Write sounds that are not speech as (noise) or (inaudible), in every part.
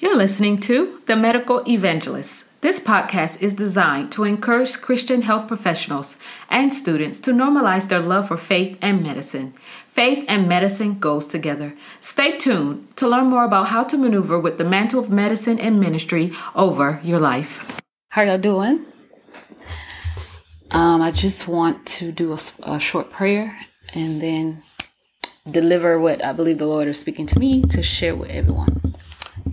You're listening to The Medical Evangelist. This podcast is designed to encourage Christian health professionals and students to normalize their love for faith and medicine. Faith and medicine goes together. Stay tuned to learn more about how to maneuver with the mantle of medicine and ministry over your life. How y'all doing? Um, I just want to do a, a short prayer and then deliver what I believe the Lord is speaking to me to share with everyone.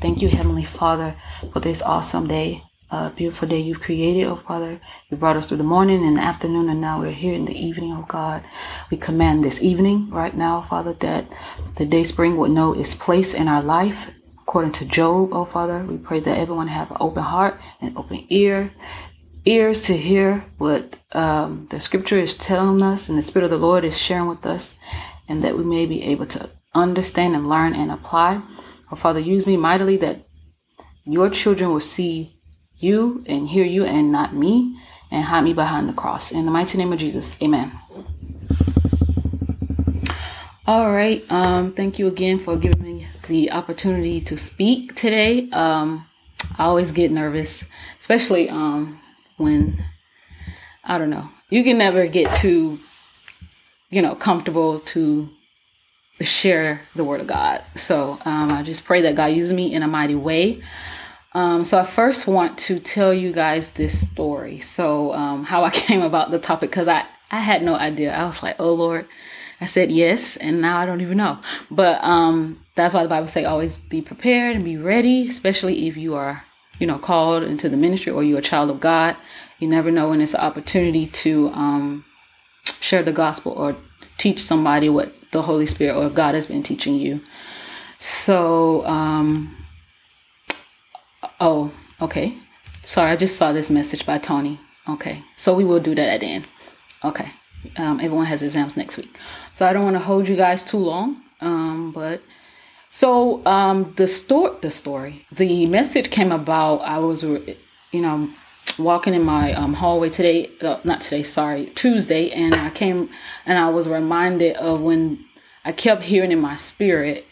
Thank you, Heavenly Father, for this awesome day, a beautiful day you've created, oh Father. You brought us through the morning and the afternoon, and now we're here in the evening, oh God. We command this evening right now, Father, that the day spring would know its place in our life. According to Job, oh Father, we pray that everyone have an open heart and open ear, ears to hear what um, the scripture is telling us and the Spirit of the Lord is sharing with us, and that we may be able to understand and learn and apply. Oh, Father, use me mightily that your children will see you and hear you and not me and hide me behind the cross. In the mighty name of Jesus, amen. All right. Um, thank you again for giving me the opportunity to speak today. Um, I always get nervous, especially um, when, I don't know, you can never get too, you know, comfortable to share the word of God. So um, I just pray that God uses me in a mighty way. Um, so I first want to tell you guys this story. So um, how I (laughs) came about the topic because I I had no idea. I was like, oh Lord. I said yes, and now I don't even know. But um, that's why the Bible say always be prepared and be ready, especially if you are, you know, called into the ministry or you're a child of God. You never know when it's an opportunity to um, share the gospel or teach somebody what the Holy Spirit or God has been teaching you. So, um, oh, okay. Sorry, I just saw this message by Tony. Okay, so we will do that at the end. Okay, um, everyone has exams next week, so I don't want to hold you guys too long. Um, but so um, the story, the story, the message came about. I was, you know, walking in my um, hallway today, uh, not today, sorry, Tuesday, and I came and I was reminded of when I kept hearing in my spirit,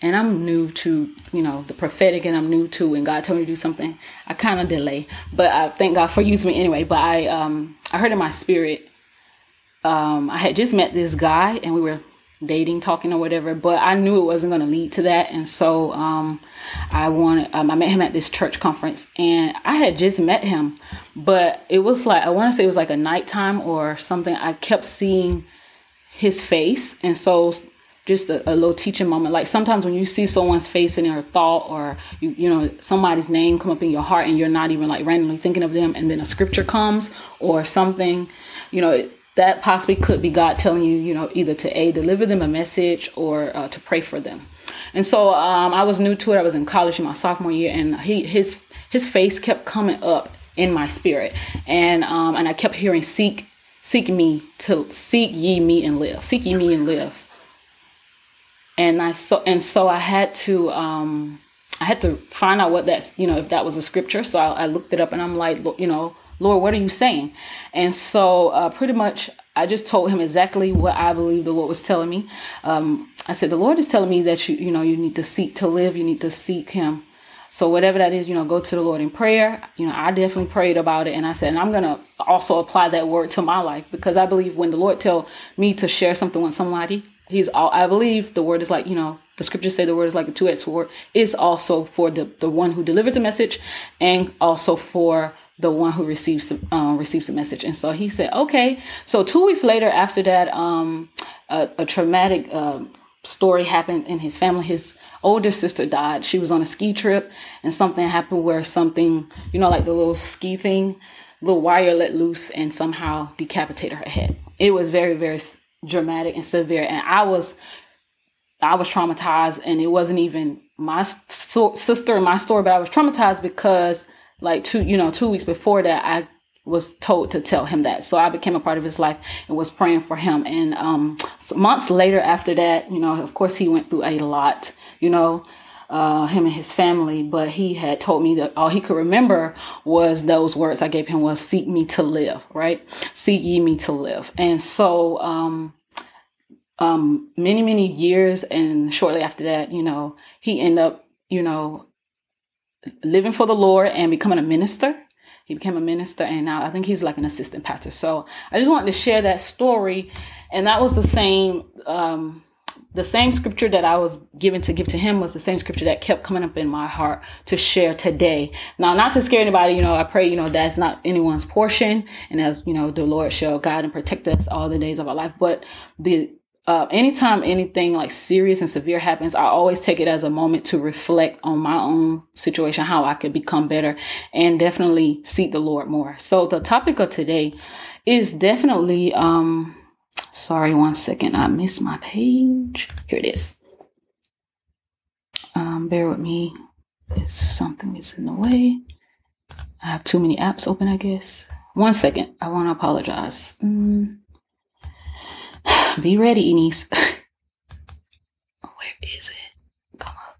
and I'm new to, you know, the prophetic and I'm new to when God told me to do something, I kind of delay, but I thank God for using me anyway. But I, um, I heard in my spirit, um, I had just met this guy and we were dating, talking or whatever, but I knew it wasn't going to lead to that. And so, um, I wanted, um, I met him at this church conference and I had just met him, but it was like, I want to say it was like a nighttime or something. I kept seeing his face. And so just a, a, little teaching moment. Like sometimes when you see someone's face in your thought or you, you know, somebody's name come up in your heart and you're not even like randomly thinking of them and then a scripture comes or something, you know, that possibly could be God telling you, you know, either to A, deliver them a message or uh, to pray for them. And so um, I was new to it. I was in college in my sophomore year, and he his his face kept coming up in my spirit, and um, and I kept hearing seek seek me to seek ye me and live, seek ye me and live. And I so and so I had to um, I had to find out what that's you know if that was a scripture. So I, I looked it up, and I'm like, you know, Lord, what are you saying? And so uh, pretty much I just told him exactly what I believe the Lord was telling me. Um, I said, the Lord is telling me that you, you know, you need to seek to live. You need to seek Him. So whatever that is, you know, go to the Lord in prayer. You know, I definitely prayed about it, and I said, and I'm gonna also apply that word to my life because I believe when the Lord tell me to share something with somebody, He's all. I believe the word is like you know the scriptures say the word is like a two-edged sword. It's also for the the one who delivers a message, and also for the one who receives the uh, receives the message. And so he said, okay. So two weeks later, after that, um, a, a traumatic uh, story happened in his family. His older sister died. She was on a ski trip, and something happened where something, you know, like the little ski thing, little wire let loose, and somehow decapitated her head. It was very, very dramatic and severe, and I was. I was traumatized, and it wasn't even my so- sister and my story, but I was traumatized because like two, you know, two weeks before that, I was told to tell him that. So I became a part of his life and was praying for him. And um, months later, after that, you know, of course, he went through a lot, you know, uh, him and his family. But he had told me that all he could remember was those words I gave him was "Seek me to live," right? "Seek ye me to live." And so, um, um, many many years, and shortly after that, you know, he ended up, you know, living for the Lord and becoming a minister. He became a minister and now I think he's like an assistant pastor. So I just wanted to share that story. And that was the same um, the same scripture that I was given to give to him was the same scripture that kept coming up in my heart to share today. Now, not to scare anybody, you know, I pray, you know, that's not anyone's portion. And as, you know, the Lord shall guide and protect us all the days of our life. But the, uh, anytime anything like serious and severe happens, I always take it as a moment to reflect on my own situation, how I could become better and definitely seek the Lord more. So the topic of today is definitely, um, Sorry, one second. I missed my page. Here it is. Um, bear with me. It's something is in the way. I have too many apps open, I guess. One second. I want to apologize. Mm. (sighs) Be ready, Enis. (laughs) Where is it? Come on.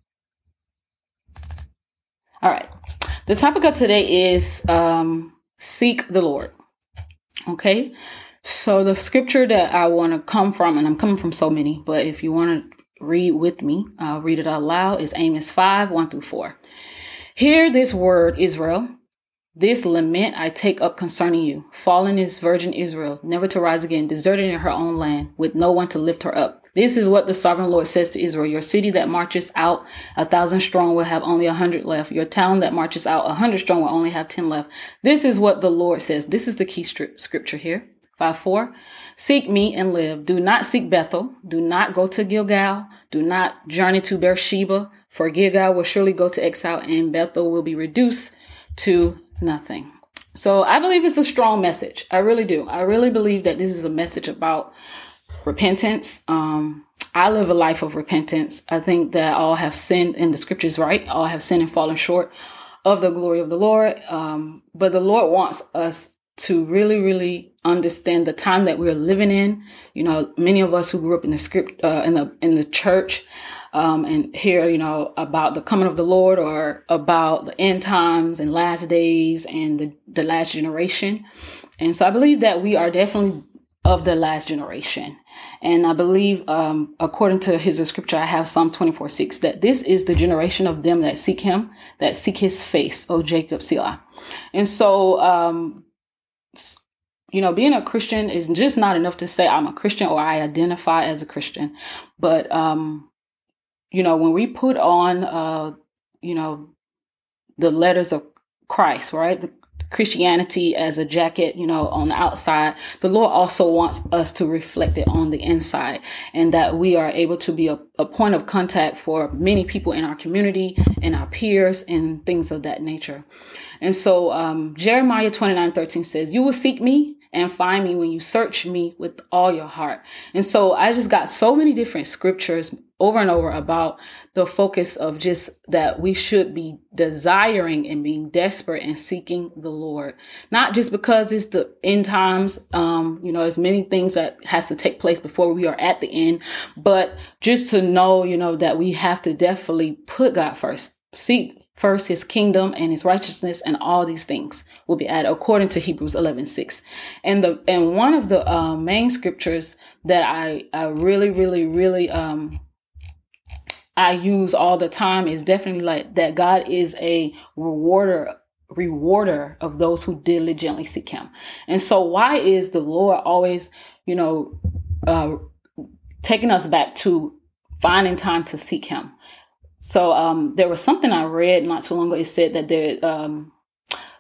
All right. The topic of today is um, seek the Lord. Okay. So the scripture that I want to come from, and I'm coming from so many, but if you want to read with me, I'll read it out loud, is Amos 5, 1 through 4. Hear this word, Israel. This lament I take up concerning you. Fallen is virgin Israel, never to rise again, deserted in her own land, with no one to lift her up. This is what the sovereign Lord says to Israel. Your city that marches out a thousand strong will have only a hundred left. Your town that marches out a hundred strong will only have ten left. This is what the Lord says. This is the key scripture here. 5 4. Seek me and live. Do not seek Bethel. Do not go to Gilgal. Do not journey to Beersheba, for Gilgal will surely go to exile and Bethel will be reduced to nothing. So I believe it's a strong message. I really do. I really believe that this is a message about repentance. Um, I live a life of repentance. I think that all have sinned, and the scriptures right. All have sinned and fallen short of the glory of the Lord. Um, but the Lord wants us to really, really understand the time that we're living in. You know, many of us who grew up in the script, uh, in the in the church, um, and hear, you know, about the coming of the Lord or about the end times and last days and the, the last generation. And so I believe that we are definitely of the last generation. And I believe, um, according to his scripture, I have Psalm 24 6, that this is the generation of them that seek him, that seek his face, O Jacob Selah. And so, um, you know, being a Christian is just not enough to say I'm a Christian or I identify as a Christian. But, um, you know, when we put on, uh, you know, the letters of Christ, right? The Christianity as a jacket, you know, on the outside, the Lord also wants us to reflect it on the inside and that we are able to be a, a point of contact for many people in our community and our peers and things of that nature. And so um, Jeremiah 29 13 says, You will seek me and find me when you search me with all your heart. And so I just got so many different scriptures over and over about the focus of just that we should be desiring and being desperate and seeking the Lord. Not just because it's the end times, um, you know, there's many things that has to take place before we are at the end, but just to know, you know, that we have to definitely put God first. Seek first his kingdom and his righteousness and all these things will be added according to hebrews 11 6 and the and one of the uh, main scriptures that i i really really really um i use all the time is definitely like that god is a rewarder rewarder of those who diligently seek him and so why is the lord always you know uh taking us back to finding time to seek him so um, there was something I read not too long ago. It said that the um,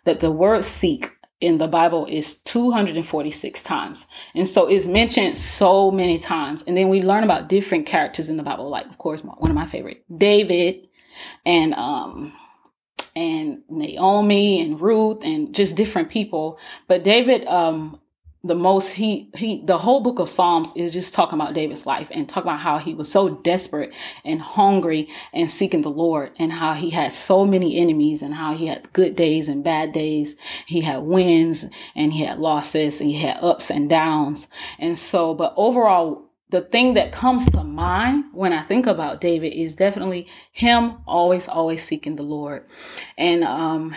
that the word "seek" in the Bible is 246 times, and so it's mentioned so many times. And then we learn about different characters in the Bible, like of course one of my favorite, David, and um, and Naomi and Ruth and just different people. But David um, the most he he the whole book of psalms is just talking about david's life and talking about how he was so desperate and hungry and seeking the lord and how he had so many enemies and how he had good days and bad days he had wins and he had losses and he had ups and downs and so but overall the thing that comes to mind when I think about David is definitely him always, always seeking the Lord. And um,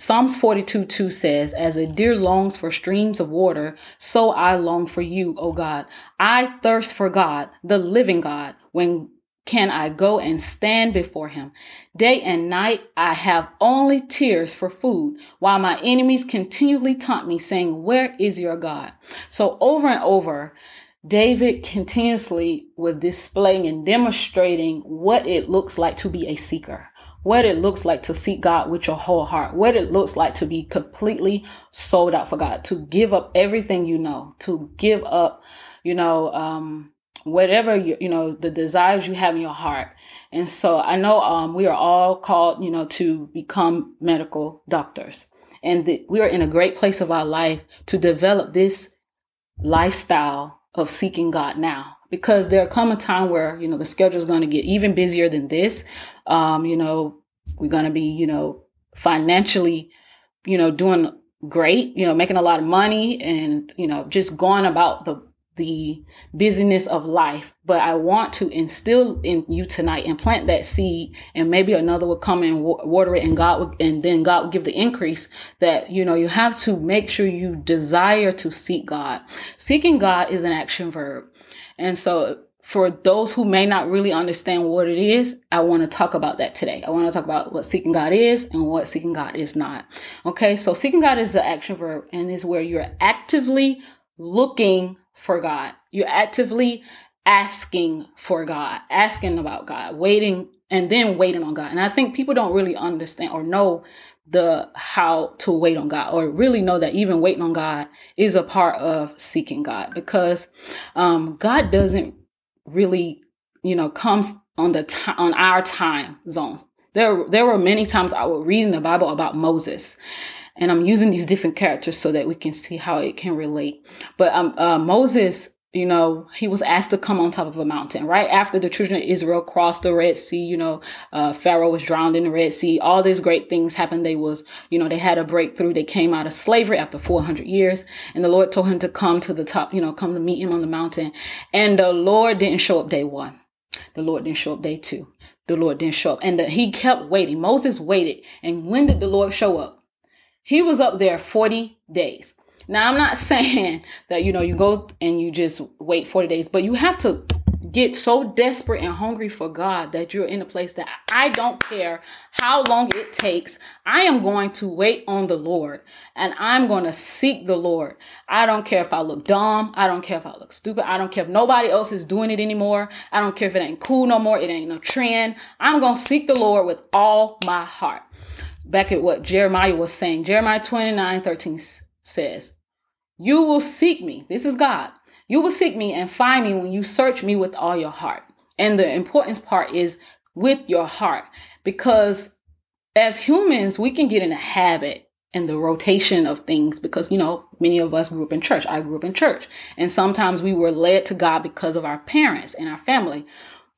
Psalms 42 2 says, As a deer longs for streams of water, so I long for you, O God. I thirst for God, the living God. When can I go and stand before him? Day and night I have only tears for food, while my enemies continually taunt me, saying, Where is your God? So over and over, David continuously was displaying and demonstrating what it looks like to be a seeker, what it looks like to seek God with your whole heart, what it looks like to be completely sold out for God, to give up everything you know, to give up, you know, um, whatever you, you know, the desires you have in your heart. And so I know um, we are all called, you know, to become medical doctors. And we are in a great place of our life to develop this lifestyle of seeking God now because there'll come a time where you know the schedule is going to get even busier than this. Um, you know we're going to be you know financially you know doing great you know making a lot of money and you know just going about the the busyness of life. But i want to instill in you tonight and plant that seed and maybe another will come and water it and god will, and then god will give the increase that you know you have to make sure you desire to seek god. Seeking god is an action verb and so for those who may not really understand what it is, I want to talk about that today. I want to talk about what seeking God is and what seeking God is not. Okay, so seeking God is the action verb and is where you're actively looking for God. You're actively asking for God, asking about God, waiting and then waiting on God. And I think people don't really understand or know the how to wait on God or really know that even waiting on God is a part of seeking God because um, God doesn't really, you know, comes on the time on our time zones. There, there were many times I would read in the Bible about Moses, and I'm using these different characters so that we can see how it can relate. But um, uh, Moses you know, he was asked to come on top of a mountain right after the children of Israel crossed the Red Sea. You know, uh, Pharaoh was drowned in the Red Sea. All these great things happened. They was, you know, they had a breakthrough. They came out of slavery after 400 years and the Lord told him to come to the top, you know, come to meet him on the mountain. And the Lord didn't show up day one. The Lord didn't show up day two. The Lord didn't show up. And the, he kept waiting. Moses waited. And when did the Lord show up? He was up there 40 days. Now, I'm not (laughs) saying that, you know, you go and you just wait 40 days, but you have to get so desperate and hungry for God that you're in a place that I don't care how long it takes. I am going to wait on the Lord and I'm going to seek the Lord. I don't care if I look dumb. I don't care if I look stupid. I don't care if nobody else is doing it anymore. I don't care if it ain't cool no more. It ain't no trend. I'm going to seek the Lord with all my heart. Back at what Jeremiah was saying, Jeremiah 29 13 says, You will seek me. This is God you will seek me and find me when you search me with all your heart. And the importance part is with your heart because as humans, we can get in a habit and the rotation of things because you know many of us grew up in church i grew up in church and sometimes we were led to god because of our parents and our family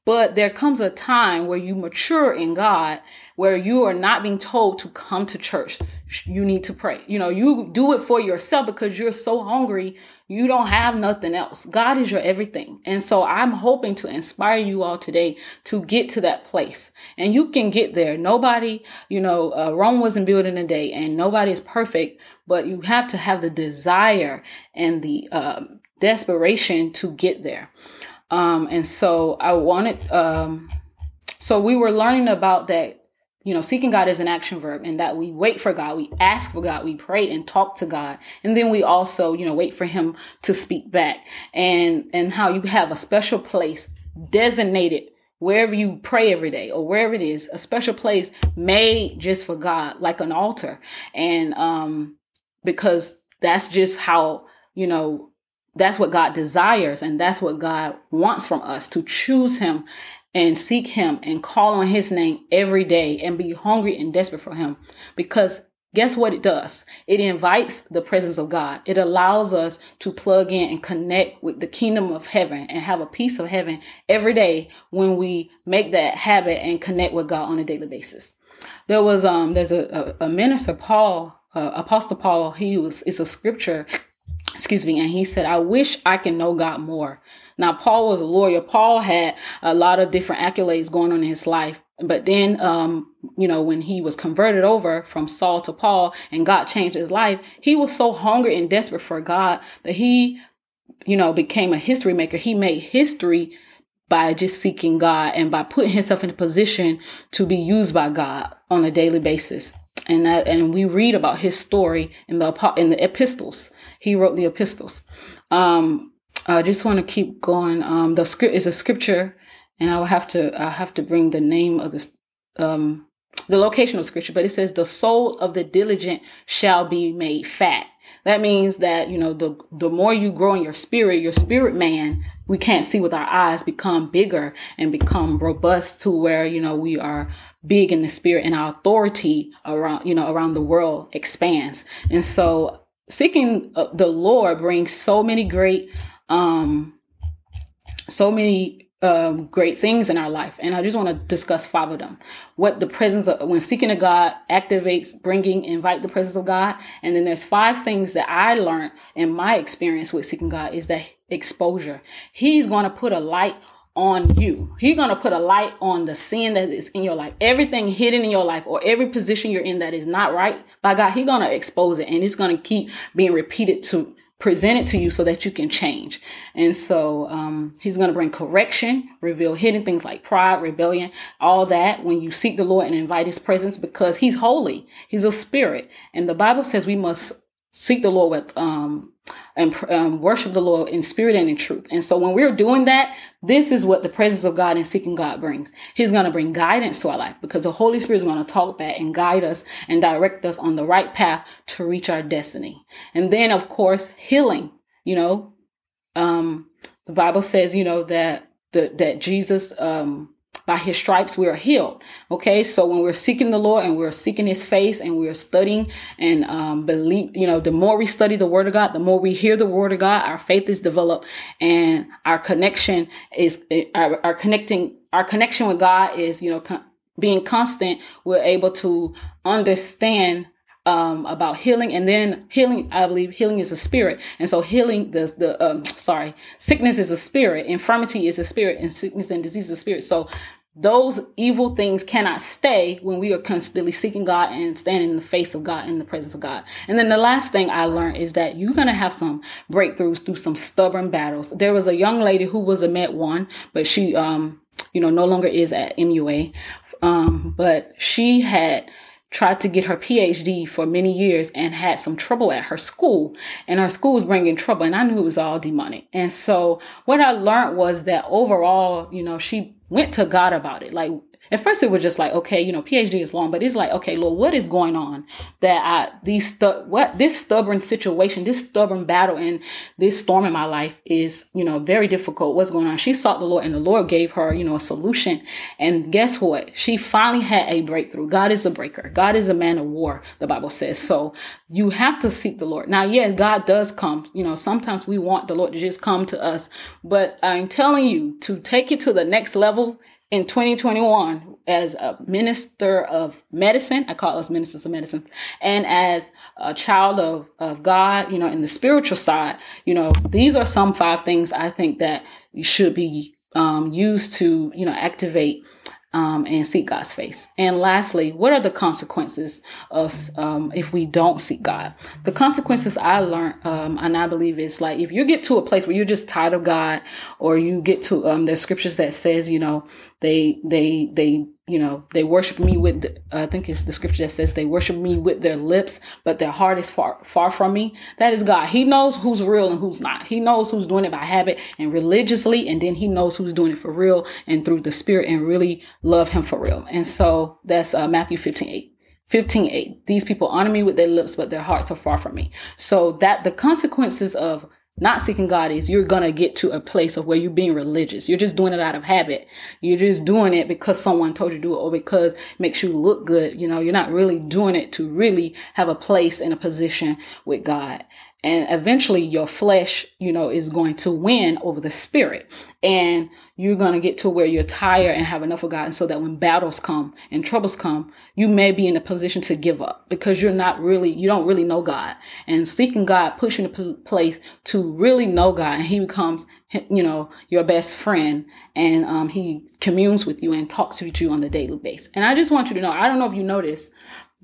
but there comes a time where you mature in God, where you are not being told to come to church. You need to pray. You know, you do it for yourself because you're so hungry. You don't have nothing else. God is your everything. And so I'm hoping to inspire you all today to get to that place. And you can get there. Nobody, you know, uh, Rome wasn't built in a day and nobody is perfect, but you have to have the desire and the uh, desperation to get there. Um, and so I wanted, um, so we were learning about that, you know, seeking God is an action verb and that we wait for God, we ask for God, we pray and talk to God. And then we also, you know, wait for him to speak back and, and how you have a special place designated wherever you pray every day or wherever it is, a special place made just for God, like an altar. And, um, because that's just how, you know, that's what God desires, and that's what God wants from us to choose Him and seek Him and call on His name every day and be hungry and desperate for Him. Because guess what it does? It invites the presence of God. It allows us to plug in and connect with the kingdom of heaven and have a piece of heaven every day when we make that habit and connect with God on a daily basis. There was um there's a, a, a minister Paul uh, Apostle Paul. He was it's a scripture excuse me, and he said, I wish I can know God more. Now, Paul was a lawyer. Paul had a lot of different accolades going on in his life. But then, um, you know, when he was converted over from Saul to Paul and God changed his life, he was so hungry and desperate for God that he, you know, became a history maker. He made history by just seeking God and by putting himself in a position to be used by God on a daily basis. And that, and we read about his story in the in the epistles. He wrote the epistles. Um, I just want to keep going. Um, the script is a scripture, and I will have to I have to bring the name of this um the location of scripture, but it says the soul of the diligent shall be made fat. That means that, you know, the, the more you grow in your spirit, your spirit man, we can't see with our eyes become bigger and become robust to where, you know, we are big in the spirit and our authority around, you know, around the world expands. And so seeking uh, the Lord brings so many great, um, so many um, great things in our life. And I just want to discuss five of them. What the presence of, when seeking a God activates, bringing, invite the presence of God. And then there's five things that I learned in my experience with seeking God is that exposure. He's going to put a light on you. He's going to put a light on the sin that is in your life. Everything hidden in your life or every position you're in that is not right by God, He's going to expose it and it's going to keep being repeated to present it to you so that you can change. And so um, he's going to bring correction, reveal hidden things like pride, rebellion, all that when you seek the Lord and invite his presence because he's holy. He's a spirit. And the Bible says we must seek the Lord with um and um, worship the Lord in spirit and in truth. And so when we're doing that, this is what the presence of God and seeking God brings. He's going to bring guidance to our life because the Holy Spirit is going to talk back and guide us and direct us on the right path to reach our destiny. And then of course, healing, you know, um the Bible says, you know, that the that Jesus um by his stripes we are healed. Okay so when we're seeking the lord and we're seeking his face and we're studying and um, believe you know the more we study the word of god the more we hear the word of god our faith is developed and our connection is our, our connecting our connection with god is you know con- being constant we're able to understand um, about healing and then healing i believe healing is a spirit. And so healing the the um, sorry sickness is a spirit infirmity is a spirit and sickness and disease is a spirit. So those evil things cannot stay when we are constantly seeking God and standing in the face of God in the presence of God. And then the last thing I learned is that you're going to have some breakthroughs through some stubborn battles. There was a young lady who was a Met one, but she, um, you know, no longer is at MUA. Um, but she had tried to get her PhD for many years and had some trouble at her school and her school was bringing trouble and I knew it was all demonic. And so what I learned was that overall, you know, she went to God about it. Like at first it was just like, okay, you know, PhD is long, but it's like, okay, Lord, what is going on that I, these, stu- what, this stubborn situation, this stubborn battle and this storm in my life is, you know, very difficult. What's going on? She sought the Lord and the Lord gave her, you know, a solution. And guess what? She finally had a breakthrough. God is a breaker. God is a man of war, the Bible says. So you have to seek the Lord. Now, yeah, God does come. You know, sometimes we want the Lord to just come to us, but I'm telling you to take it to the next level in 2021 as a minister of medicine i call us ministers of medicine and as a child of, of god you know in the spiritual side you know these are some five things i think that you should be um, used to you know activate um, and seek God's face. And lastly, what are the consequences of um, if we don't seek God? The consequences I learned, um, and I believe is like if you get to a place where you're just tired of God, or you get to um, there's scriptures that says you know they they they you know they worship me with the, i think it's the scripture that says they worship me with their lips but their heart is far far from me. That is god. He knows who's real and who's not. He knows who's doing it by habit and religiously and then he knows who's doing it for real and through the spirit and really love him for real. And so that's uh, matthew 15 8 15 8 these people honor me with their lips but their hearts are far from me. So that the consequences of not seeking God is you're going to get to a place of where you're being religious. You're just doing it out of habit. You're just doing it because someone told you to do it or because it makes you look good. You know, you're not really doing it to really have a place and a position with God and eventually your flesh you know is going to win over the spirit. And you're going to get to where you're tired and have enough of god. And so that when battles come and troubles come you may be in a position to give up because you're not really you don't really know god. And seeking god puts you in a place to really know god. And he becomes you know your best friend. And um, he communes with you and talks with you on the daily basis. And i just want you to know i don't know if you know this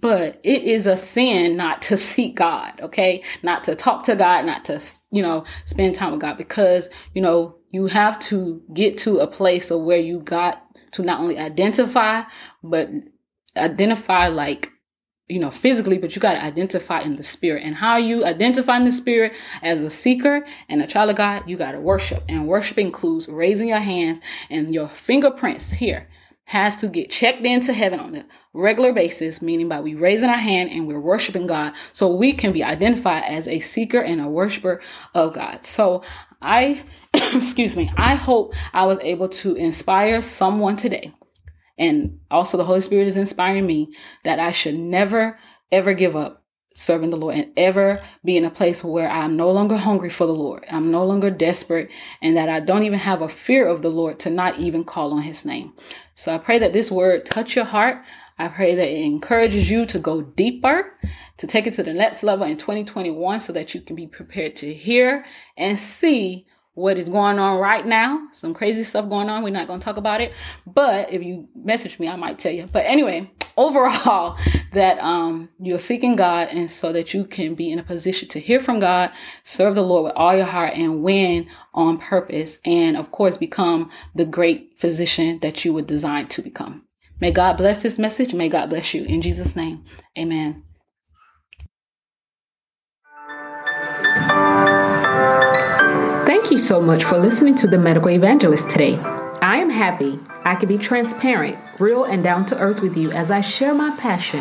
but it is a sin not to seek God, okay? Not to talk to God, not to, you know, spend time with God because, you know, you have to get to a place of where you got to not only identify, but identify like you know physically but you got to identify in the spirit. And how you identify in the spirit as a seeker and a child of god you got to worship. And worship includes raising your hands and your fingerprints here has to get checked into heaven on a regular basis, meaning by we raising our hand and we're worshiping God so we can be identified as a seeker and a worshiper of God. So I, (coughs) excuse me, I hope I was able to inspire someone today. And also the Holy Spirit is inspiring me that I should never, ever give up serving the Lord and ever be in a place where I'm no longer hungry for the Lord. I'm no longer desperate and that I don't even have a fear of the Lord to not even call on his name. So I pray that this word touch your heart. I pray that it encourages you to go deeper, to take it to the next level in 2021 so that you can be prepared to hear and see what is going on right now. Some crazy stuff going on. We're not going to talk about it, but if you message me, I might tell you. But anyway, overall, (laughs) that um, you're seeking God, and so that you can be in a position to hear from God, serve the Lord with all your heart, and win on purpose, and of course, become the great physician that you were designed to become. May God bless this message. May God bless you. In Jesus' name, amen. Thank you so much for listening to the Medical Evangelist today. I am happy I can be transparent, real, and down to earth with you as I share my passion,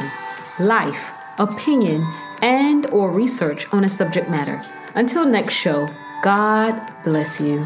life, opinion, and or research on a subject matter. Until next show, God bless you.